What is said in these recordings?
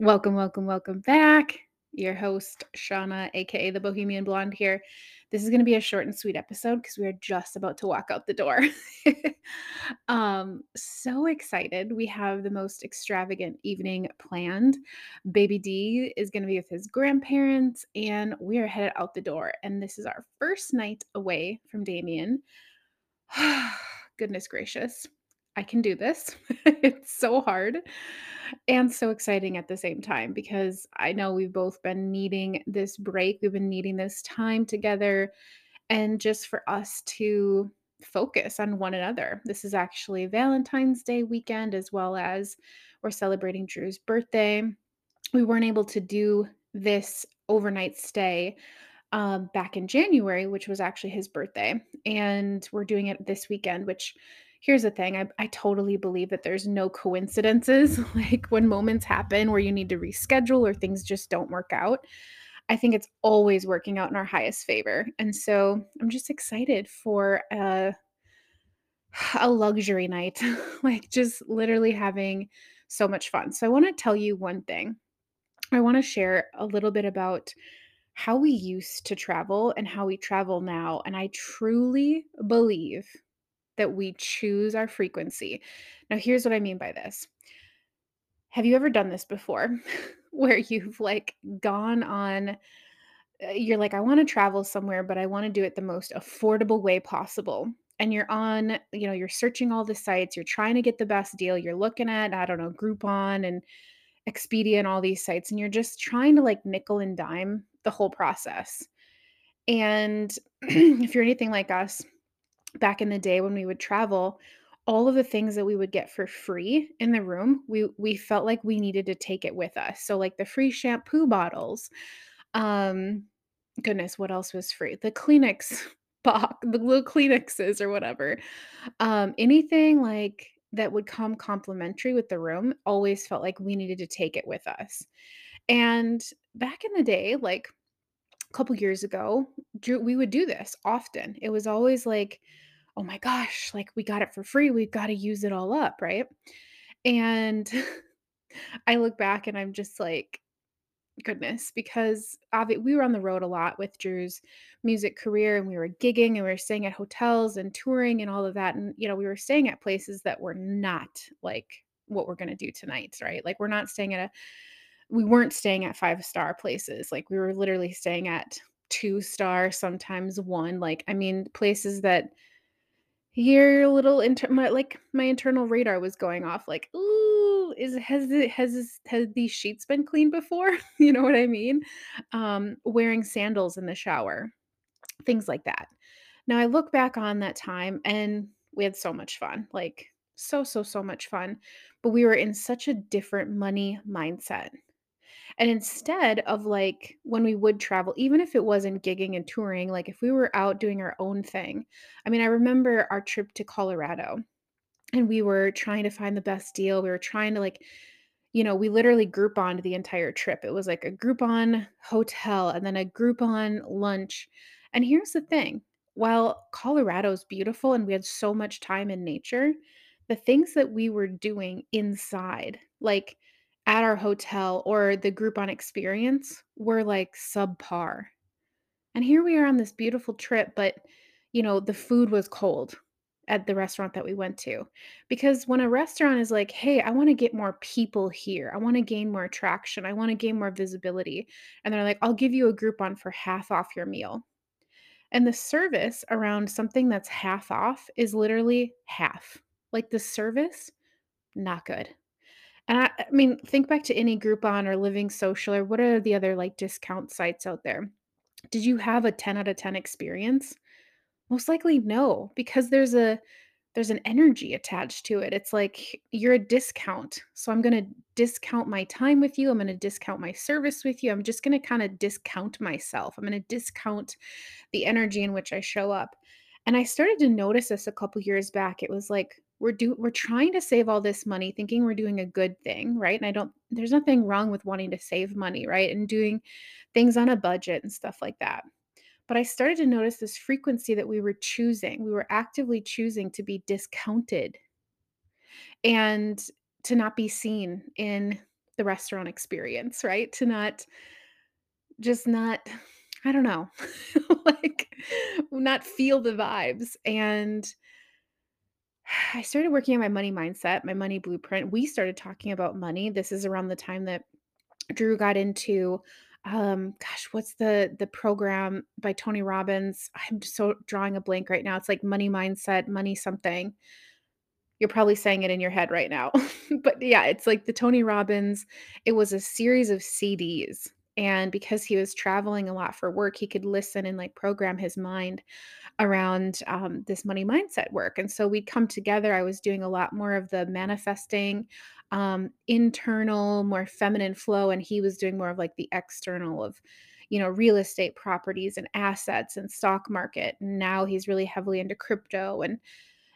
Welcome, welcome, welcome back. Your host, Seana, aka the Bohemian Blonde, here. This is going to be a short and sweet episode because we are just about to walk out the door. um, so excited. We have the most extravagant evening planned. Baby D is going to be with his grandparents, and we are headed out the door. And this is our first night away from Damien. Goodness gracious. I can do this. it's so hard and so exciting at the same time because I know we've both been needing this break. We've been needing this time together and just for us to focus on one another. This is actually Valentine's Day weekend as well as we're celebrating Drew's birthday. We weren't able to do this overnight stay um, back in January, which was actually his birthday. And we're doing it this weekend, which here's the thing I, I totally believe that there's no coincidences. like when moments happen where you need to reschedule or things just don't work out, I think it's always working out in our highest favor. And so I'm just excited for a, a luxury night, like just literally having so much fun. So I want to tell you one thing. I want to share a little bit about how we used to travel and how we travel now. And I truly believe that we choose our frequency. Now, here's what I mean by this. Have you ever done this before where you've like gone on? uh, You're like, I want to travel somewhere, but I want to do it the most affordable way possible. And you're on, you know, you're searching all the sites, you're trying to get the best deal. You're looking at, I don't know, Groupon and Expedia and all these sites, and you're just trying to like nickel and dime the whole process. And if you're anything like us, back in the day when we would travel, all of the things that we would get for free in the room, we we felt like we needed to take it with us. So like the free shampoo bottles, um, goodness, what else was free? The Kleenex box, the little Kleenexes or whatever. Um, anything like that would come complimentary with the room always felt like we needed to take it with us. And back in the day, like a couple years ago, Drew, we would do this often. It was always like, oh my gosh, like we got it for free. We've got to use it all up, right? And I look back and I'm just like, goodness, because we were on the road a lot with Drew's music career and we were gigging and we were staying at hotels and touring and all of that. And, you know, we were staying at places that were not like what we're going to do tonight, right? Like we're not staying at a we weren't staying at five-star places, like, we were literally staying at 2 star, sometimes 1, like, I mean, places that your little inter my like, my internal radar was going off, like, "Ooh, is has has this has these sheets been cleaned before?" You know what I mean? Um, wearing sandals in the shower, things like that. Now, I look back on that time, and we had so much fun, like, so, so, so much fun, but we were in such a different money mindset. And instead of like when we would travel, even if it wasn't gigging and touring, like if we were out doing our own thing. I mean, I remember our trip to Colorado and we were trying to find the best deal. We were trying to like, you know, we literally Grouponed the entire trip. It was like a Groupon hotel and then a Groupon lunch. And here's the thing while Colorado's beautiful and we had so much time in nature, the things that we were doing inside, like at our hotel or the Groupon experience, were like subpar. And here we are on this beautiful trip, but you know, the food was cold at the restaurant that we went to. Because when a restaurant is like, "Hey, I want to get more people here. I want to gain more traction. I want to gain more visibility." And they're like, "I'll give you a Groupon for half off your meal." And the service around something that's half off is literally half. Like the service, not good. And I, I mean, think back to any Groupon or Living Social or what are the other like discount sites out there? Did you have a 10 out of 10 experience? Most likely no, because there's a there's an energy attached to it. It's like you're a discount. So I'm going to discount my time with you. I'm going to discount my service with you. I'm just going to kind of discount myself. I'm going to discount the energy in which I show up. And I started to notice this a couple years back. It was like we're do we're trying to save all this money thinking we're doing a good thing, right? And I don't there's nothing wrong with wanting to save money, right? And doing things on a budget and stuff like that. But I started to notice this frequency that we were choosing. We were actively choosing to be discounted and to not be seen in the restaurant experience, right? To not just not I don't know, like, not feel the vibes, and I started working on my money mindset, my money blueprint. We started talking about money. This is around the time that Drew got into um gosh, what's the the program by Tony Robbins? I'm just so drawing a blank right now. It's like money mindset, money something. You're probably saying it in your head right now. But yeah, it's like the Tony Robbins, it was a series of CDs. And because he was traveling a lot for work, he could listen and like program his mind around um, this money mindset work. And so we'd come together. I was doing a lot more of the manifesting, um, internal, more feminine flow, and he was doing more of like the external of, you know, real estate properties and assets and stock market. And now he's really heavily into crypto and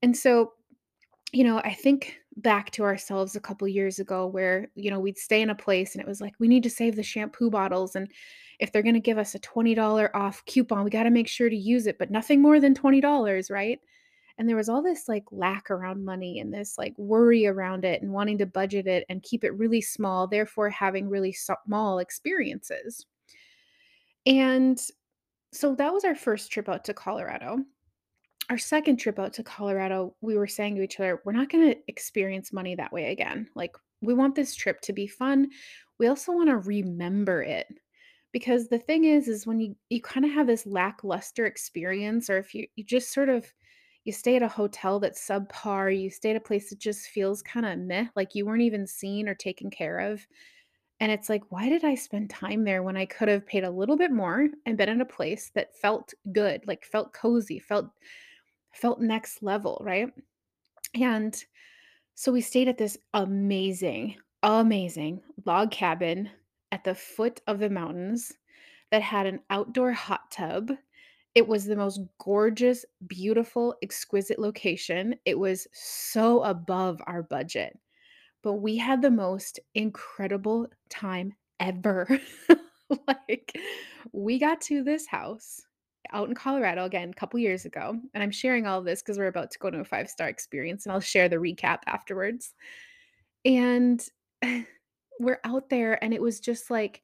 and so you know, I think back to ourselves a couple years ago where, you know, we'd stay in a place and it was like, we need to save the shampoo bottles. And if they're going to give us a $20 off coupon, we got to make sure to use it, but nothing more than $20, right? And there was all this like lack around money and this like worry around it and wanting to budget it and keep it really small, therefore having really small experiences. And so that was our first trip out to Colorado our second trip out to Colorado, we were saying to each other, we're not going to experience money that way again. Like, we want this trip to be fun. We also want to remember it. Because the thing is, is when you you kind of have this lackluster experience, or if you you just sort of you stay at a hotel that's subpar, you stay at a place that just feels kind of meh, like you weren't even seen or taken care of. And it's like, why did I spend time there when I could have paid a little bit more and been in a place that felt good, like felt cozy, felt felt next level, right? And so we stayed at this amazing, amazing log cabin at the foot of the mountains that had an outdoor hot tub. It was the most gorgeous, beautiful, exquisite location. It was so above our budget, but we had the most incredible time ever. like, we got to this house out in Colorado again a couple years ago. And I'm sharing all this because we're about to go to a five star experience and I'll share the recap afterwards. And we're out there and it was just like,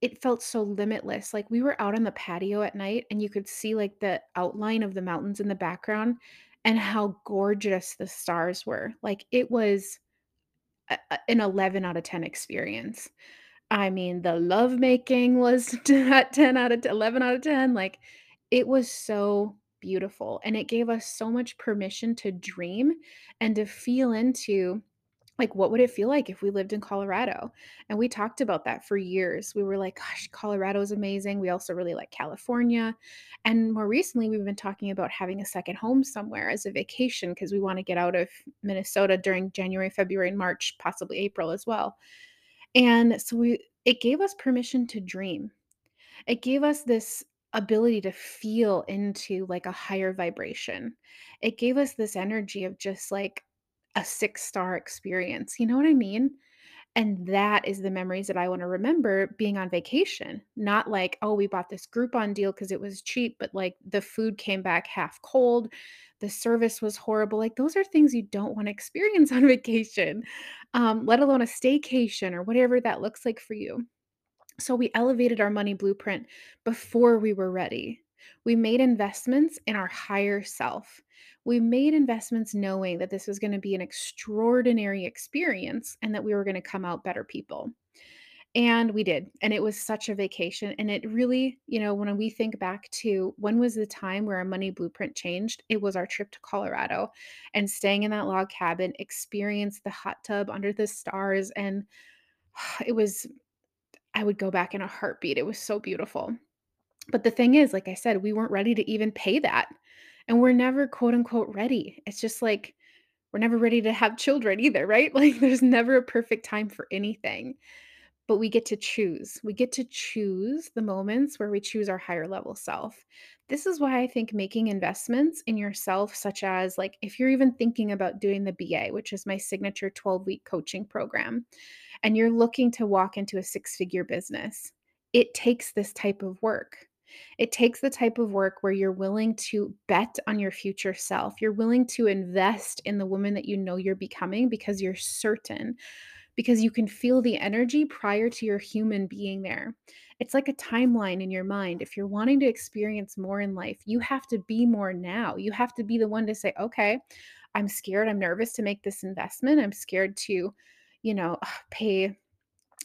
it felt so limitless. Like we were out on the patio at night and you could see like the outline of the mountains in the background and how gorgeous the stars were. Like it was a- an 11 out of 10 experience. I mean, the lovemaking was at 10 out of 10 11 out of 10, like, it was so beautiful, and it gave us so much permission to dream and to feel into, like, what would it feel like if we lived in Colorado? And we talked about that for years. We were like, "Gosh, Colorado is amazing." We also really like California, and more recently, we've been talking about having a second home somewhere as a vacation because we wanna get out of Minnesota during January, February, and March, possibly April as well. And so we it gave us permission to dream. It gave us this ability to feel into like a higher vibration. It gave us this energy of just like a six-star experience. You know what I mean? And that is the memories that I want to remember being on vacation. Not like, oh, we bought this Groupon deal because it was cheap, but like the food came back half cold, the service was horrible. Like those are things you don't want to experience on vacation, um, let alone a staycation or whatever that looks like for you. So we elevated our money blueprint before we were ready. We made investments in our higher self. We made investments knowing that this was going to be an extraordinary experience and that we were going to come out better people. And we did. And it was such a vacation. And it really, you know, when we think back to when was the time where our money blueprint changed, it was our trip to Colorado and staying in that log cabin, experience the hot tub under the stars. And it was I would go back in a heartbeat. It was so beautiful. But the thing is, like I said, we weren't ready to even pay that. And we're never quote unquote ready. It's just like we're never ready to have children either, right? Like there's never a perfect time for anything but we get to choose. We get to choose the moments where we choose our higher level self. This is why I think making investments in yourself, such as like if you're even thinking about doing the BA, which is my signature 12 week coaching program, and you're looking to walk into a six figure business, it takes this type of work. It takes the type of work where you're willing to bet on your future self. You're willing to invest in the woman that you know you're becoming because you're certain because you can feel the energy prior to your human being there. It's like a timeline in your mind. If you're wanting to experience more in life, you have to be more now. You have to be the one to say, okay, I'm scared, I'm nervous to make this investment. I'm scared to, you know, pay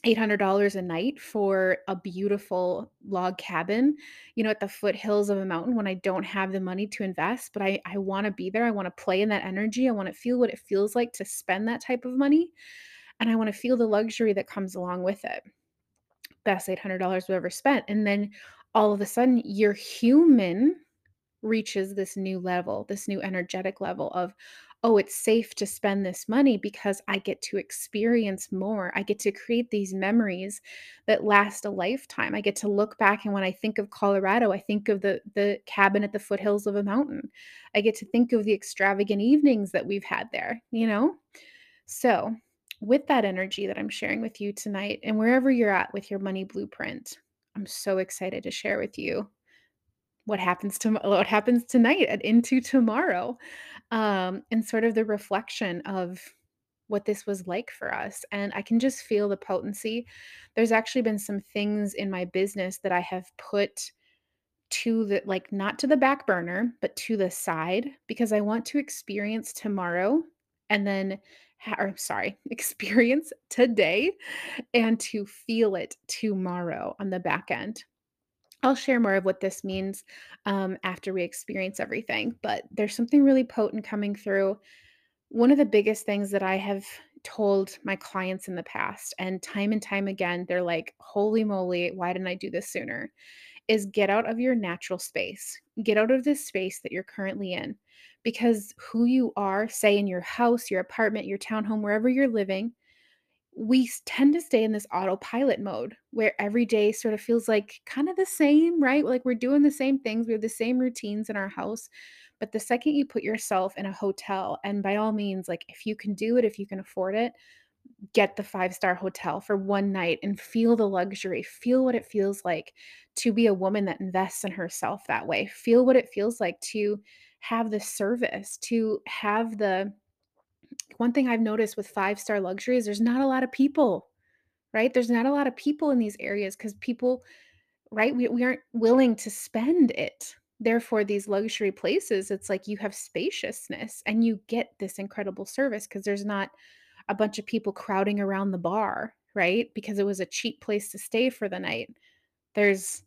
$800 a night for a beautiful log cabin, you know, at the foothills of a mountain when I don't have the money to invest, but I I wanna be there, I wanna play in that energy, I wanna feel what it feels like to spend that type of money, and I wanna feel the luxury that comes along with it. Best $800 we've ever spent, and then all of a sudden, you're human reaches this new level, this new energetic level of, oh, it's safe to spend this money because I get to experience more. I get to create these memories that last a lifetime. I get to look back and when I think of Colorado, I think of the the cabin at the foothills of a mountain. I get to think of the extravagant evenings that we've had there, you know? So, with that energy that I'm sharing with you tonight and wherever you're at with your money blueprint, I'm so excited to share with you what happens to what happens tonight and into tomorrow, um, and sort of the reflection of what this was like for us, and I can just feel the potency. There's actually been some things in my business that I have put to the like, not to the back burner, but to the side because I want to experience tomorrow and then or sorry, experience today and to feel it tomorrow on the back end. I'll share more of what this means, um, after we experience everything, but there's something really potent coming through. One of the biggest things that I have told my clients in the past, and time and time again, they're like, "Holy moly, why didn't I do this sooner?" is get out of your natural space. Get out of this space that you're currently in, because who you are, say in your house, your apartment, your townhome, wherever you're living, we tend to stay in this autopilot mode where every day sort of feels like kind of the same, right? Like we're doing the same things, we have the same routines in our house. But the second you put yourself in a hotel, and by all means, like if you can do it, if you can afford it, get the five star hotel for one night and feel the luxury, feel what it feels like to be a woman that invests in herself that way, feel what it feels like to have the service, to have the one thing I've noticed with five star luxury is there's not a lot of people right? There's not a lot of people in these areas because people, right? We, we aren't willing to spend it. Therefore, these luxury places, it's like you have spaciousness and you get this incredible service because there's not a bunch of people crowding around the bar, right? Because it was a cheap place to stay for the night. There's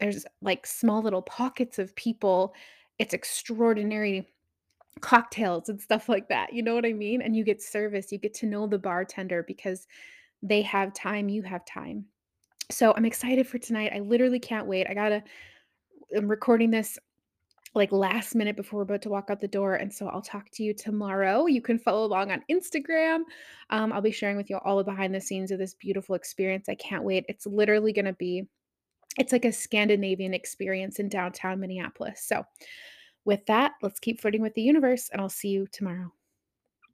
there's like small little pockets of people. It's extraordinary cocktails and stuff like that. You know what I mean? And you get service, you get to know the bartender because they have time, you have time. So I'm excited for tonight. I literally can't wait. I gotta I'm recording this like last minute before we're about to walk out the door. And so I'll talk to you tomorrow. You can follow along on Instagram. Um, I'll be sharing with you all the behind the scenes of this beautiful experience. I can't wait. It's literally gonna be it's like a Scandinavian experience in downtown Minneapolis. So with that, let's keep flirting with the universe and I'll see you tomorrow.